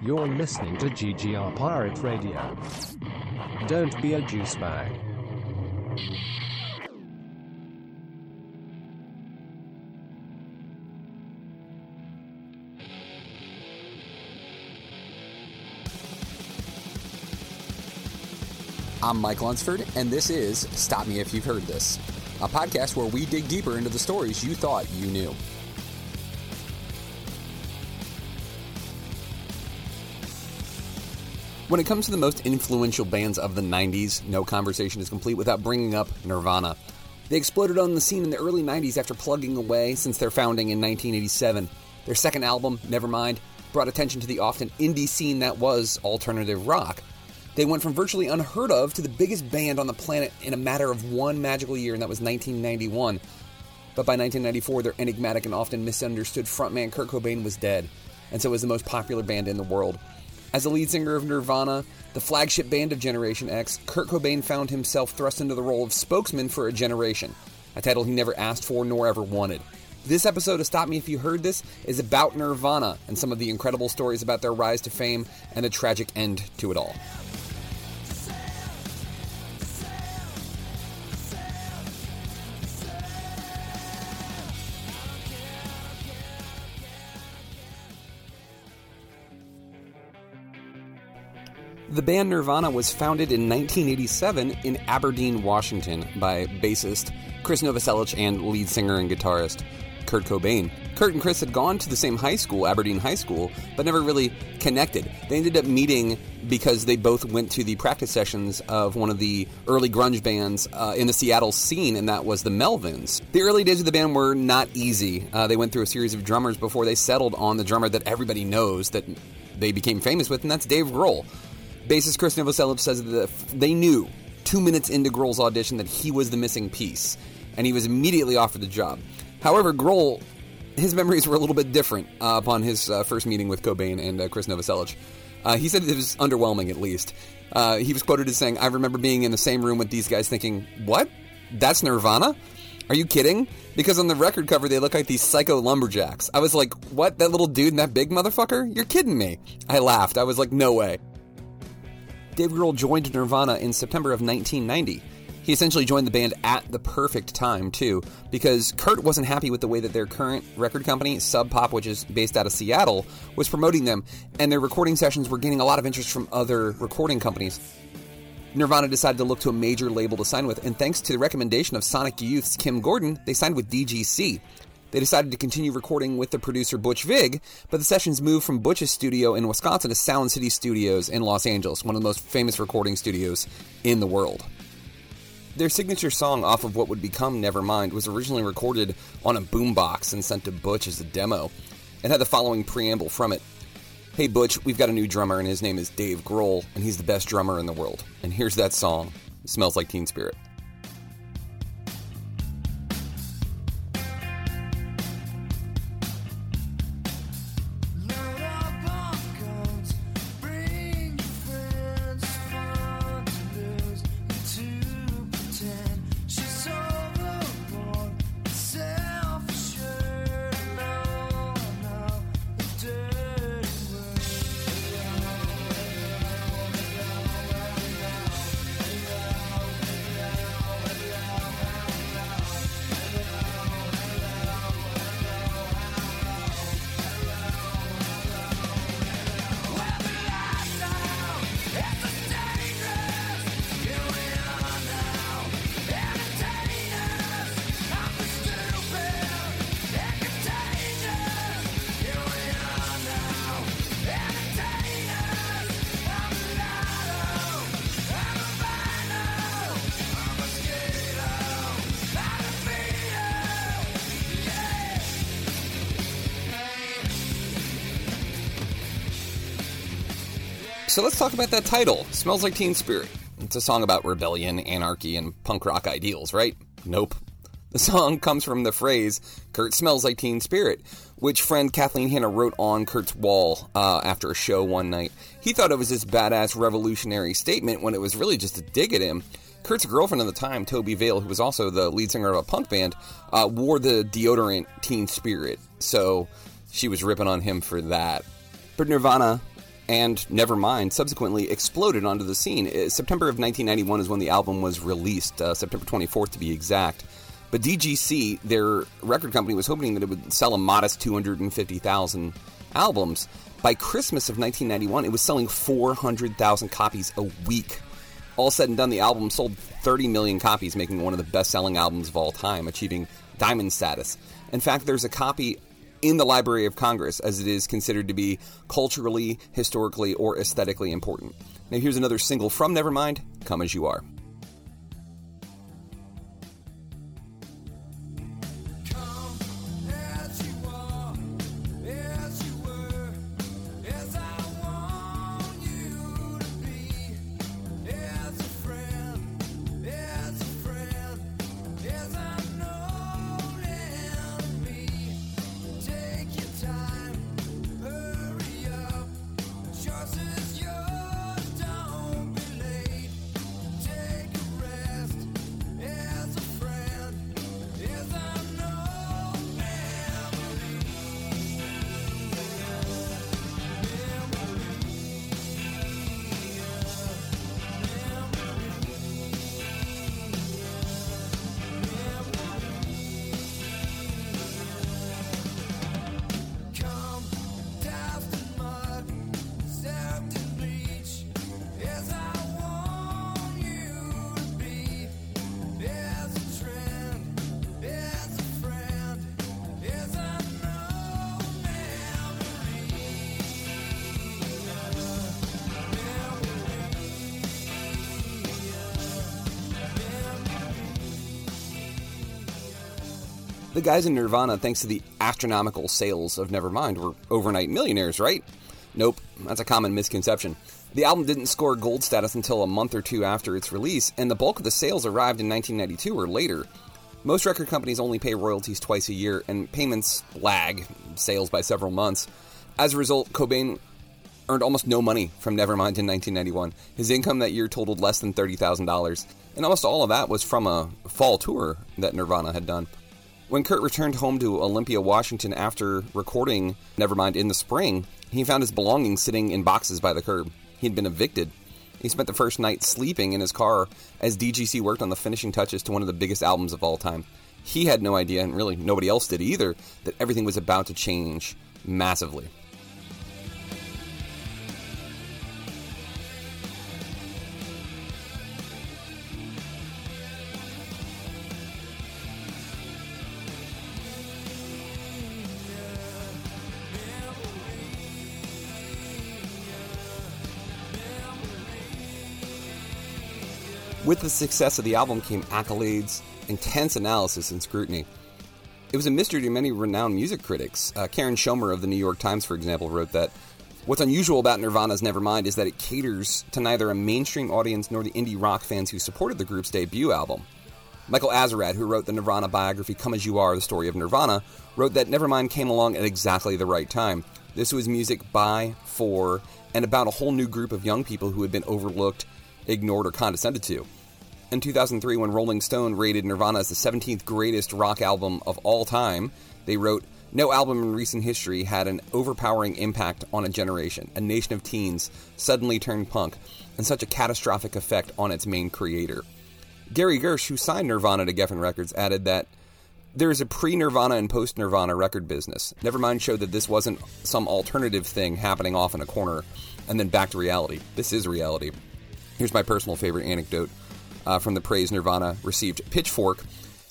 You're listening to GGR Pirate Radio. Don't be a juice bag. I'm Mike Lunsford, and this is Stop Me If You've Heard This, a podcast where we dig deeper into the stories you thought you knew. When it comes to the most influential bands of the 90s, no conversation is complete without bringing up Nirvana. They exploded on the scene in the early 90s after plugging away since their founding in 1987. Their second album, Nevermind, brought attention to the often indie scene that was alternative rock. They went from virtually unheard of to the biggest band on the planet in a matter of one magical year, and that was 1991. But by 1994, their enigmatic and often misunderstood frontman Kurt Cobain was dead, and so was the most popular band in the world. As the lead singer of Nirvana, the flagship band of Generation X, Kurt Cobain found himself thrust into the role of spokesman for a generation, a title he never asked for nor ever wanted. This episode of Stop Me If You Heard This is about Nirvana and some of the incredible stories about their rise to fame and the tragic end to it all. The band Nirvana was founded in 1987 in Aberdeen, Washington, by bassist Chris Novoselic and lead singer and guitarist Kurt Cobain. Kurt and Chris had gone to the same high school, Aberdeen High School, but never really connected. They ended up meeting because they both went to the practice sessions of one of the early grunge bands uh, in the Seattle scene, and that was the Melvins. The early days of the band were not easy. Uh, they went through a series of drummers before they settled on the drummer that everybody knows that they became famous with, and that's Dave Grohl. Bassist Chris Novoselic says that they knew two minutes into Grohl's audition that he was the missing piece, and he was immediately offered the job. However, Grohl, his memories were a little bit different uh, upon his uh, first meeting with Cobain and uh, Chris Novoselic. Uh, he said it was underwhelming, at least. Uh, he was quoted as saying, I remember being in the same room with these guys thinking, What? That's Nirvana? Are you kidding? Because on the record cover, they look like these psycho lumberjacks. I was like, What? That little dude and that big motherfucker? You're kidding me. I laughed. I was like, No way. Dave Grohl joined Nirvana in September of 1990. He essentially joined the band at the perfect time, too, because Kurt wasn't happy with the way that their current record company, Sub Pop, which is based out of Seattle, was promoting them, and their recording sessions were gaining a lot of interest from other recording companies. Nirvana decided to look to a major label to sign with, and thanks to the recommendation of Sonic Youth's Kim Gordon, they signed with DGC. They decided to continue recording with the producer Butch Vig, but the sessions moved from Butch's studio in Wisconsin to Sound City Studios in Los Angeles, one of the most famous recording studios in the world. Their signature song off of what would become Nevermind was originally recorded on a boombox and sent to Butch as a demo. It had the following preamble from it Hey Butch, we've got a new drummer and his name is Dave Grohl, and he's the best drummer in the world. And here's that song. It smells like Teen Spirit. So let's talk about that title. Smells like Teen Spirit. It's a song about rebellion, anarchy, and punk rock ideals, right? Nope. The song comes from the phrase, Kurt smells like teen spirit, which friend Kathleen Hanna wrote on Kurt's wall uh, after a show one night. He thought it was this badass revolutionary statement when it was really just a dig at him. Kurt's girlfriend at the time, Tobi Vail, who was also the lead singer of a punk band, uh, wore the deodorant teen spirit. So she was ripping on him for that. But Nirvana and Nevermind subsequently exploded onto the scene. Uh, September of 1991 is when the album was released, uh, September 24th to be exact. But DGC, their record company, was hoping that it would sell a modest 250,000 albums. By Christmas of 1991, it was selling 400,000 copies a week. All said and done, the album sold 30 million copies, making one of the best selling albums of all time, achieving diamond status. In fact, there's a copy in the Library of Congress as it is considered to be culturally, historically, or aesthetically important. Now, here's another single from Nevermind Come As You Are. The guys in Nirvana, thanks to the astronomical sales of Nevermind, were overnight millionaires, right? Nope, that's a common misconception. The album didn't score gold status until a month or two after its release, and the bulk of the sales arrived in 1992 or later. Most record companies only pay royalties twice a year, and payments lag sales by several months. As a result, Cobain earned almost no money from Nevermind in 1991. His income that year totaled less than $30,000, and almost all of that was from a fall tour that Nirvana had done. When Kurt returned home to Olympia, Washington after recording Nevermind in the spring, he found his belongings sitting in boxes by the curb. He had been evicted. He spent the first night sleeping in his car as DGC worked on the finishing touches to one of the biggest albums of all time. He had no idea, and really nobody else did either, that everything was about to change massively. With the success of the album came accolades, intense analysis, and scrutiny. It was a mystery to many renowned music critics. Uh, Karen Schoemer of the New York Times, for example, wrote that what's unusual about Nirvana's Nevermind is that it caters to neither a mainstream audience nor the indie rock fans who supported the group's debut album. Michael Azerrad, who wrote the Nirvana biography Come As You Are, The Story of Nirvana, wrote that Nevermind came along at exactly the right time. This was music by, for, and about a whole new group of young people who had been overlooked ignored, or condescended to. In 2003, when Rolling Stone rated Nirvana as the 17th greatest rock album of all time, they wrote, No album in recent history had an overpowering impact on a generation. A nation of teens suddenly turned punk, and such a catastrophic effect on its main creator. Gary Gersh, who signed Nirvana to Geffen Records, added that there is a pre Nirvana and post Nirvana record business. Nevermind showed that this wasn't some alternative thing happening off in a corner and then back to reality. This is reality. Here's my personal favorite anecdote uh, from the praise Nirvana received. Pitchfork,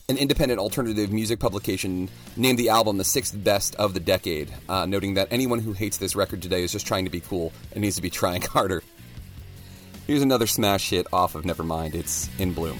an independent alternative music publication, named the album the sixth best of the decade, uh, noting that anyone who hates this record today is just trying to be cool and needs to be trying harder. Here's another smash hit off of Nevermind. It's In Bloom.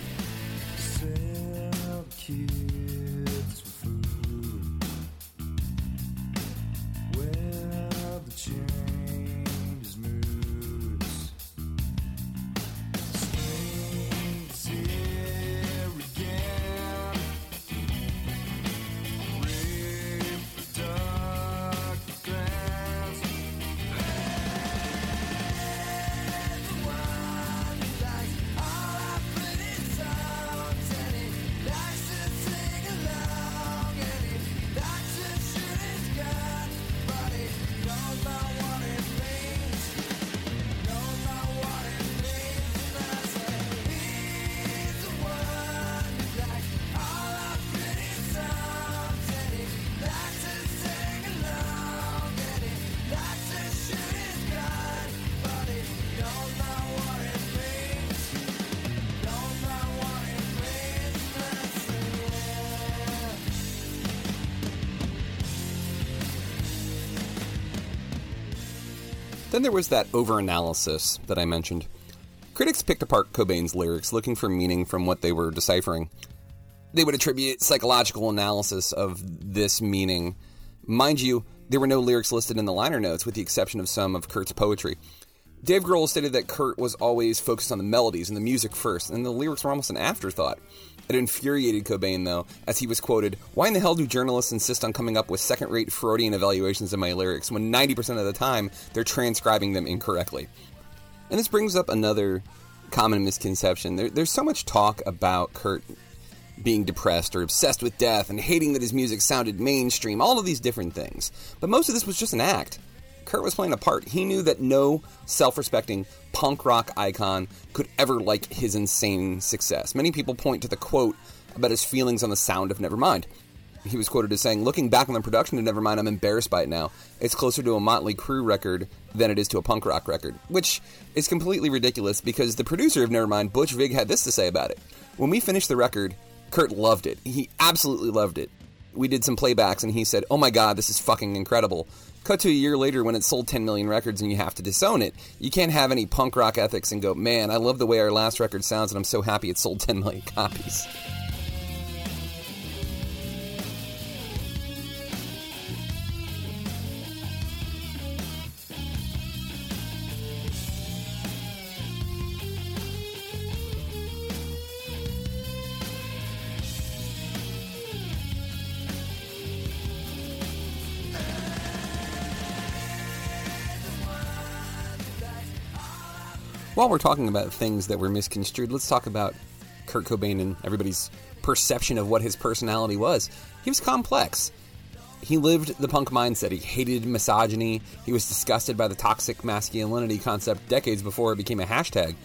Then there was that overanalysis that I mentioned. Critics picked apart Cobain's lyrics looking for meaning from what they were deciphering. They would attribute psychological analysis of this meaning. Mind you, there were no lyrics listed in the liner notes, with the exception of some of Kurt's poetry. Dave Grohl stated that Kurt was always focused on the melodies and the music first, and the lyrics were almost an afterthought. It infuriated Cobain, though, as he was quoted, Why in the hell do journalists insist on coming up with second rate Freudian evaluations of my lyrics when 90% of the time they're transcribing them incorrectly? And this brings up another common misconception. There, there's so much talk about Kurt being depressed or obsessed with death and hating that his music sounded mainstream, all of these different things. But most of this was just an act. Kurt was playing a part. He knew that no self respecting punk rock icon could ever like his insane success. Many people point to the quote about his feelings on the sound of Nevermind. He was quoted as saying, Looking back on the production of Nevermind, I'm embarrassed by it now. It's closer to a Motley Crue record than it is to a punk rock record, which is completely ridiculous because the producer of Nevermind, Butch Vig, had this to say about it. When we finished the record, Kurt loved it. He absolutely loved it. We did some playbacks and he said, Oh my god, this is fucking incredible. Cut to a year later when it sold 10 million records and you have to disown it. You can't have any punk rock ethics and go, Man, I love the way our last record sounds and I'm so happy it sold 10 million copies. While we're talking about things that were misconstrued, let's talk about Kurt Cobain and everybody's perception of what his personality was. He was complex. He lived the punk mindset. He hated misogyny. He was disgusted by the toxic masculinity concept decades before it became a hashtag.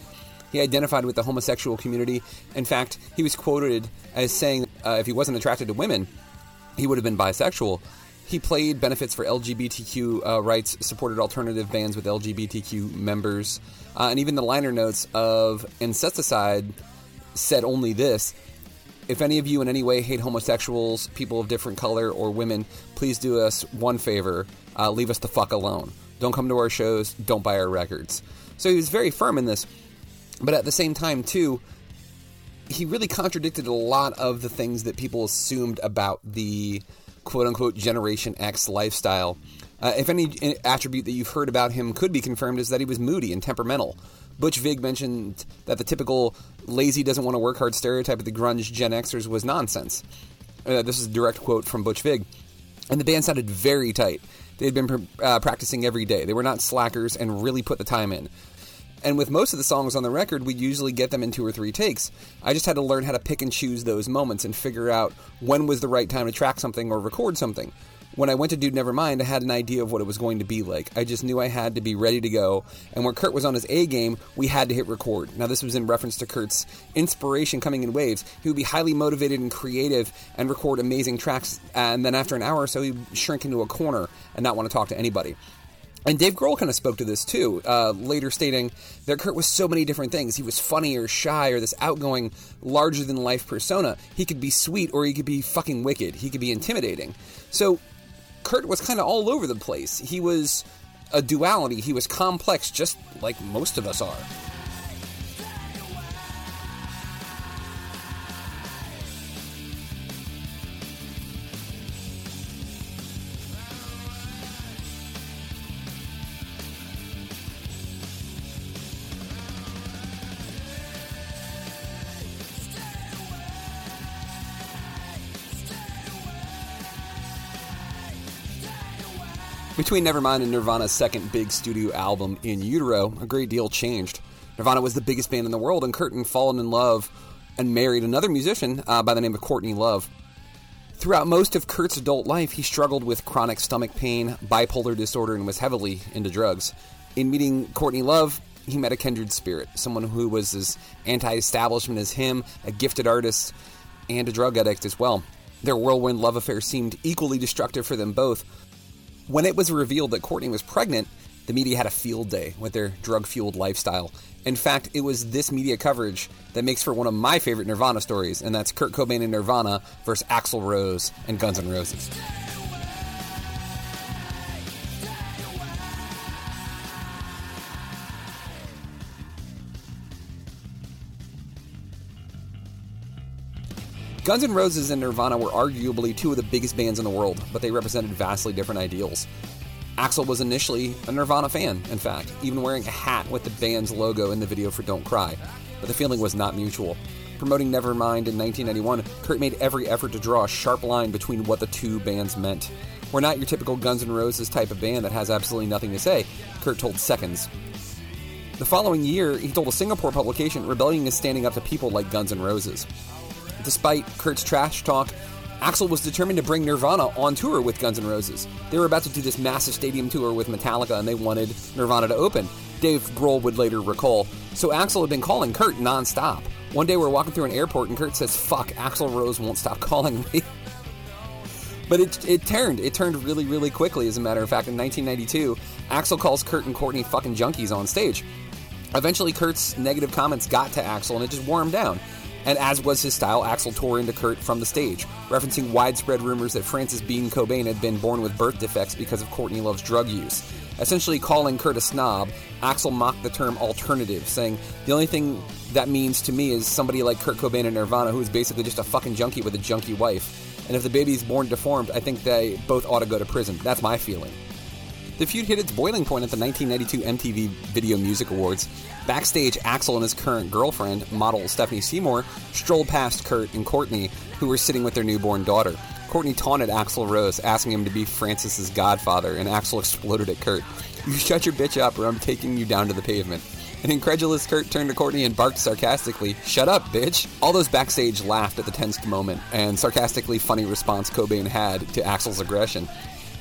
He identified with the homosexual community. In fact, he was quoted as saying uh, if he wasn't attracted to women, he would have been bisexual. He played benefits for LGBTQ uh, rights, supported alternative bands with LGBTQ members, uh, and even the liner notes of Incesticide said only this If any of you in any way hate homosexuals, people of different color, or women, please do us one favor uh, leave us the fuck alone. Don't come to our shows, don't buy our records. So he was very firm in this, but at the same time, too, he really contradicted a lot of the things that people assumed about the quote unquote Generation X lifestyle. Uh, if any attribute that you've heard about him could be confirmed, is that he was moody and temperamental. Butch Vig mentioned that the typical lazy doesn't want to work hard stereotype of the grunge Gen Xers was nonsense. Uh, this is a direct quote from Butch Vig. And the band sounded very tight. They had been uh, practicing every day. They were not slackers and really put the time in. And with most of the songs on the record, we usually get them in two or three takes. I just had to learn how to pick and choose those moments and figure out when was the right time to track something or record something. When I went to Dude Nevermind, I had an idea of what it was going to be like. I just knew I had to be ready to go. And when Kurt was on his A game, we had to hit record. Now, this was in reference to Kurt's inspiration coming in waves. He would be highly motivated and creative and record amazing tracks. And then after an hour or so, he'd shrink into a corner and not want to talk to anybody. And Dave Grohl kind of spoke to this too, uh, later stating that Kurt was so many different things. He was funny or shy or this outgoing, larger than life persona. He could be sweet or he could be fucking wicked. He could be intimidating. So Kurt was kind of all over the place. He was a duality. He was complex, just like most of us are. Between Nevermind and Nirvana's second big studio album, In Utero, a great deal changed. Nirvana was the biggest band in the world, and Curtin fallen in love and married another musician uh, by the name of Courtney Love. Throughout most of Kurt's adult life, he struggled with chronic stomach pain, bipolar disorder, and was heavily into drugs. In meeting Courtney Love, he met a kindred spirit, someone who was as anti establishment as him, a gifted artist, and a drug addict as well. Their whirlwind love affair seemed equally destructive for them both, when it was revealed that Courtney was pregnant, the media had a field day with their drug fueled lifestyle. In fact, it was this media coverage that makes for one of my favorite Nirvana stories, and that's Kurt Cobain and Nirvana versus Axl Rose and Guns N' Roses. Guns N' Roses and Nirvana were arguably two of the biggest bands in the world, but they represented vastly different ideals. Axl was initially a Nirvana fan, in fact, even wearing a hat with the band's logo in the video for Don't Cry, but the feeling was not mutual. Promoting Nevermind in 1991, Kurt made every effort to draw a sharp line between what the two bands meant. We're not your typical Guns N' Roses type of band that has absolutely nothing to say, Kurt told Seconds. The following year, he told a Singapore publication, Rebellion is standing up to people like Guns N' Roses. Despite Kurt's trash talk, Axl was determined to bring Nirvana on tour with Guns N' Roses. They were about to do this massive stadium tour with Metallica and they wanted Nirvana to open. Dave Grohl would later recall. So Axl had been calling Kurt nonstop. One day we're walking through an airport and Kurt says, Fuck, Axl Rose won't stop calling me. but it, it turned. It turned really, really quickly, as a matter of fact. In 1992, Axl calls Kurt and Courtney fucking junkies on stage. Eventually, Kurt's negative comments got to Axl and it just wore him down. And as was his style, Axl tore into Kurt from the stage, referencing widespread rumors that Frances Bean Cobain had been born with birth defects because of Courtney Love's drug use. Essentially calling Kurt a snob, Axl mocked the term alternative, saying, The only thing that means to me is somebody like Kurt Cobain and Nirvana who is basically just a fucking junkie with a junkie wife. And if the baby's born deformed, I think they both ought to go to prison. That's my feeling. The feud hit its boiling point at the 1992 MTV Video Music Awards. Backstage, Axl and his current girlfriend, model Stephanie Seymour, strolled past Kurt and Courtney, who were sitting with their newborn daughter. Courtney taunted Axl Rose, asking him to be Frances's godfather, and Axl exploded at Kurt. You shut your bitch up, or I'm taking you down to the pavement. An incredulous Kurt turned to Courtney and barked sarcastically, Shut up, bitch! All those backstage laughed at the tensed moment and sarcastically funny response Cobain had to Axl's aggression.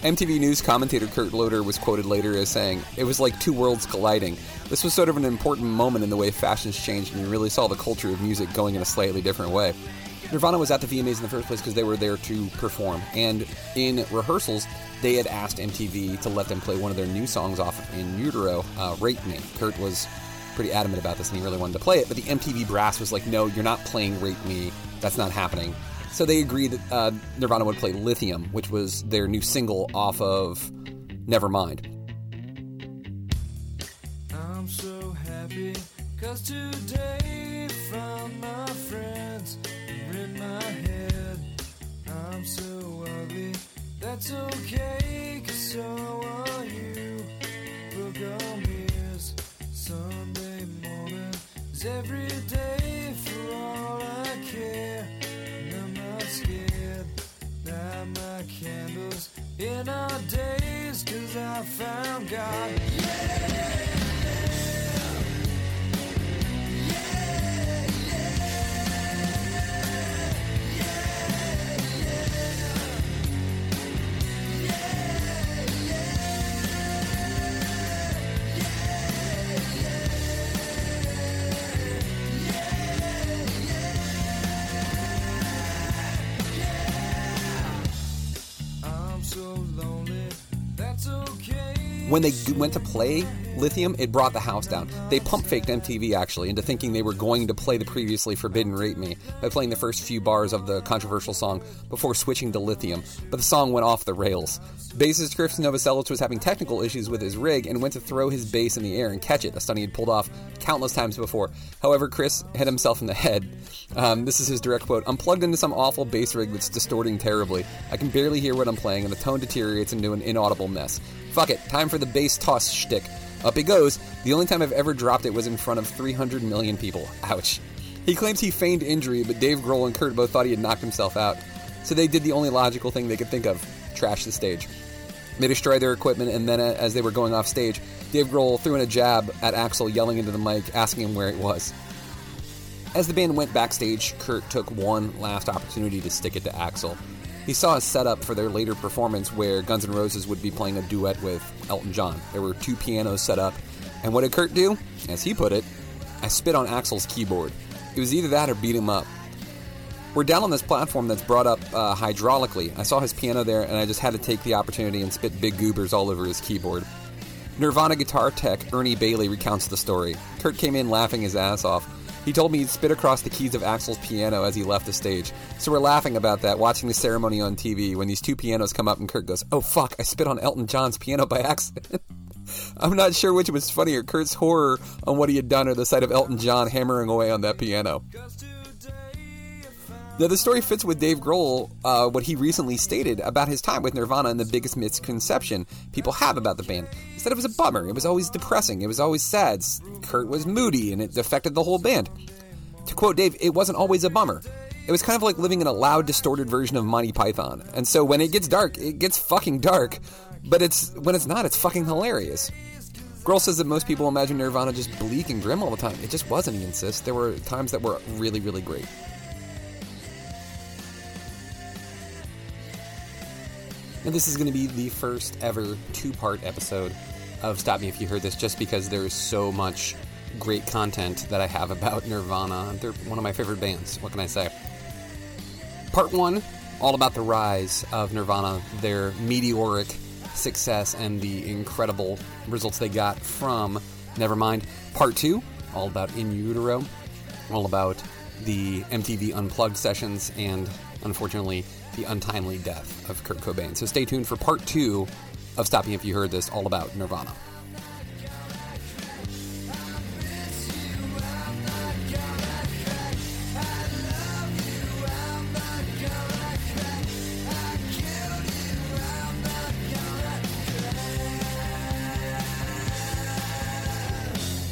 MTV News commentator Kurt Loder was quoted later as saying, It was like two worlds colliding. This was sort of an important moment in the way fashions changed, and you really saw the culture of music going in a slightly different way. Nirvana was at the VMAs in the first place because they were there to perform, and in rehearsals, they had asked MTV to let them play one of their new songs off in Utero, uh, Rape Me. Kurt was pretty adamant about this and he really wanted to play it, but the MTV brass was like, no, you're not playing Rape Me. That's not happening. So they agreed that uh, Nirvana would play Lithium, which was their new single off of Nevermind. I'm so happy cause today found my friends in my head. I'm so ugly, that's okay cause so days cause I found God. When they went to play Lithium, it brought the house down. They pump faked MTV actually into thinking they were going to play the previously forbidden Rape Me by playing the first few bars of the controversial song before switching to Lithium, but the song went off the rails. Bassist Chris Novoselic was having technical issues with his rig and went to throw his bass in the air and catch it, a stunt he had pulled off countless times before. However, Chris hit himself in the head. Um, this is his direct quote I'm plugged into some awful bass rig that's distorting terribly. I can barely hear what I'm playing, and the tone deteriorates into an inaudible mess. Fuck it, time for the bass toss shtick. Up it goes. The only time I've ever dropped it was in front of 300 million people. Ouch. He claims he feigned injury, but Dave Grohl and Kurt both thought he had knocked himself out. So they did the only logical thing they could think of trash the stage. They destroyed their equipment, and then uh, as they were going off stage, Dave Grohl threw in a jab at Axl, yelling into the mic, asking him where he was. As the band went backstage, Kurt took one last opportunity to stick it to Axl. He saw a setup for their later performance where Guns N' Roses would be playing a duet with Elton John. There were two pianos set up, and what did Kurt do? As he put it, I spit on Axl's keyboard. It was either that or beat him up. We're down on this platform that's brought up uh, hydraulically. I saw his piano there, and I just had to take the opportunity and spit big goobers all over his keyboard. Nirvana guitar tech Earnie Bailey recounts the story. Kurt came in laughing his ass off. He told me he'd spit across the keys of Axl's piano as he left the stage. So we're laughing about that, watching the ceremony on TV when these two pianos come up and Kurt goes, Oh fuck, I spit on Elton John's piano by accident. I'm not sure which was funnier, Kurt's horror on what he had done or the sight of Elton John hammering away on that piano. Now, the story fits with Dave Grohl, uh, what he recently stated about his time with Nirvana and the biggest misconception people have about the band. He said it was a bummer. It was always depressing. It was always sad. Kurt was moody, and it affected the whole band. To quote Dave, it wasn't always a bummer. It was kind of like living in a loud, distorted version of Monty Python. And so when it gets dark, it gets fucking dark. But it's when it's not, it's fucking hilarious. Grohl says that most people imagine Nirvana just bleak and grim all the time. It just wasn't, he insists. There were times that were really, really great. And this is going to be the first ever two part episode of Stop Me If You Heard This, just because there is so much great content that I have about Nirvana. They're one of my favorite bands. What can I say? Part one, all about the rise of Nirvana, their meteoric success, and the incredible results they got from Nevermind. Part two, all about In Utero, all about the MTV Unplugged sessions, and unfortunately, the untimely death of Kurt Cobain. So stay tuned for part two of Stop Me If You Heard This, all about Nirvana.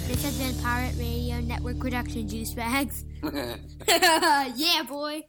This has been Pirate Radio Network production, Juice Bags. yeah, boy.